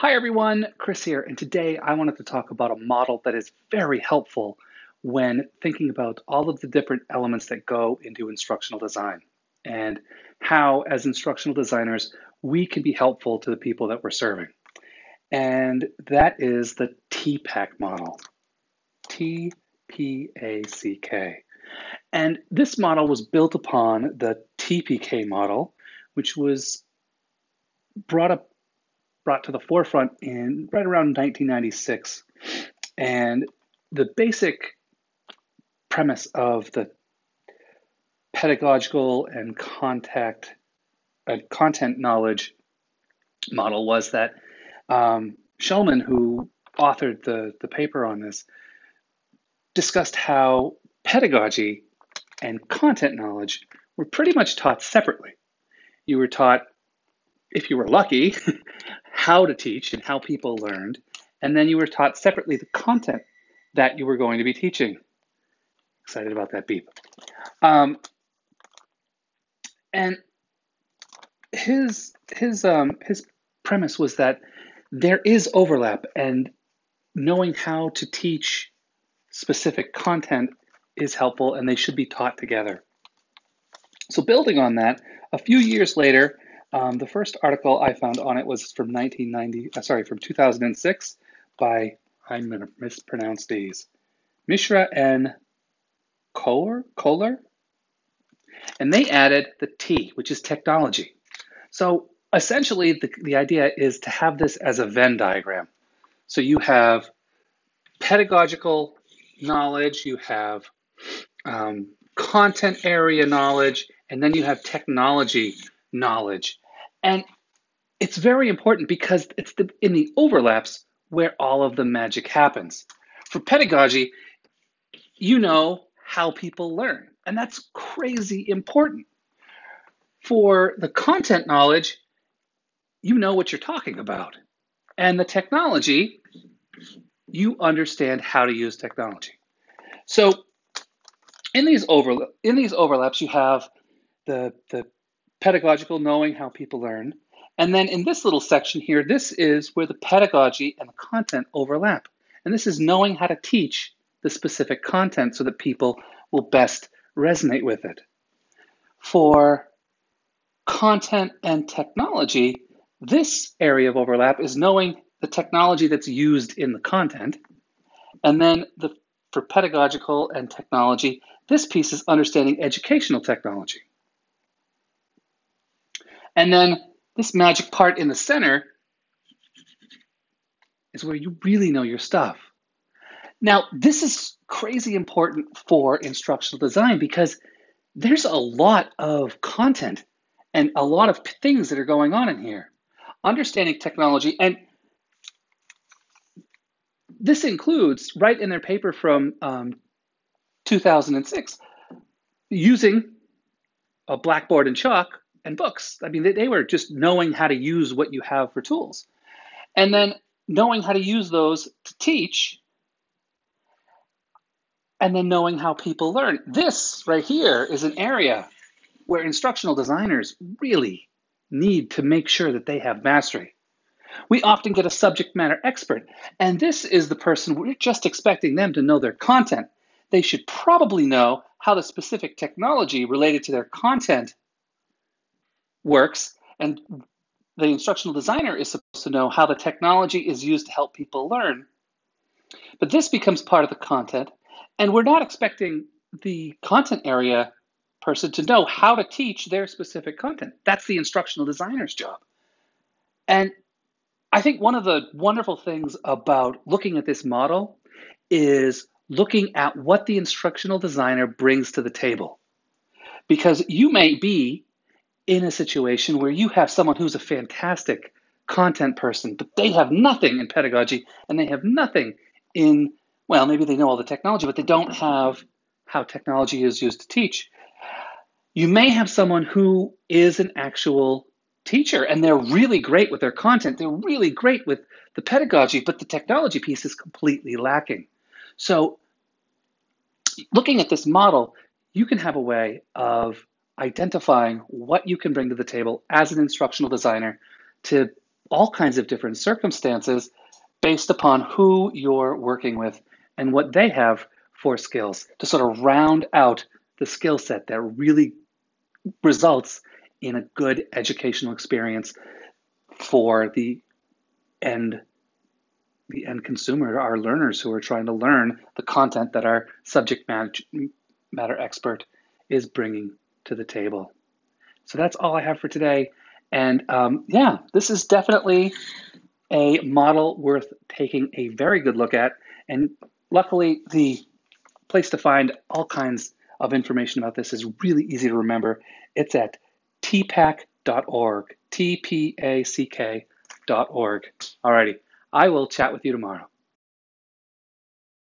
Hi everyone, Chris here, and today I wanted to talk about a model that is very helpful when thinking about all of the different elements that go into instructional design and how, as instructional designers, we can be helpful to the people that we're serving. And that is the TPACK model. T P A C K. And this model was built upon the TPK model, which was brought up brought to the forefront in right around 1996. And the basic premise of the pedagogical and contact uh, content knowledge model was that um, Shulman, who authored the, the paper on this, discussed how pedagogy and content knowledge were pretty much taught separately. You were taught, if you were lucky, how to teach and how people learned, and then you were taught separately the content that you were going to be teaching. Excited about that beep. Um, and his his um, his premise was that there is overlap, and knowing how to teach specific content is helpful, and they should be taught together. So, building on that, a few years later, um, the first article I found on it was from 1990, uh, sorry, from 2006 by, I'm going to mispronounce these, Mishra and Koehler, Koehler? And they added the T, which is technology. So essentially, the, the idea is to have this as a Venn diagram. So you have pedagogical knowledge, you have um, content area knowledge, and then you have technology knowledge. And it's very important because it's the, in the overlaps where all of the magic happens. For pedagogy, you know how people learn, and that's crazy important. For the content knowledge, you know what you're talking about. And the technology, you understand how to use technology. So in these over in these overlaps, you have the the pedagogical, knowing how people learn. And then in this little section here, this is where the pedagogy and the content overlap. And this is knowing how to teach the specific content so that people will best resonate with it. For content and technology, this area of overlap is knowing the technology that's used in the content. And then the, for pedagogical and technology, this piece is understanding educational technology. And then this magic part in the center is where you really know your stuff. Now, this is crazy important for instructional design because there's a lot of content and a lot of things that are going on in here. Understanding technology, and this includes, right in their paper from um, 2006, using a blackboard and chalk and books. I mean, they, they were just knowing how to use what you have for tools. And then knowing how to use those to teach, and then knowing how people learn. This right here is an area where instructional designers really need to make sure that they have mastery. We often get a subject matter expert, and this is the person we're just expecting them to know their content. They should probably know how the specific technology related to their content works, and the instructional designer is supposed to know how the technology is used to help people learn. But this becomes part of the content, and we're not expecting the content area person to know how to teach their specific content. That's the instructional designer's job. And I think one of the wonderful things about looking at this model is looking at what the instructional designer brings to the table. Because you may be in a situation where you have someone who's a fantastic content person, but they have nothing in pedagogy and they have nothing in, well, maybe they know all the technology, but they don't have how technology is used to teach. You may have someone who is an actual teacher and they're really great with their content, they're really great with the pedagogy, but the technology piece is completely lacking. So, looking at this model, you can have a way of identifying what you can bring to the table as an instructional designer to all kinds of different circumstances based upon who you're working with and what they have for skills to sort of round out the skill set that really results in a good educational experience for the end the end consumer, our learners who are trying to learn the content that our subject matter expert is bringing to the table. So that's all I have for today. And um, yeah, this is definitely a model worth taking a very good look at. And luckily, the place to find all kinds of information about this is really easy to remember. It's at tpack.org, T P A C K.org. Alrighty, I will chat with you tomorrow.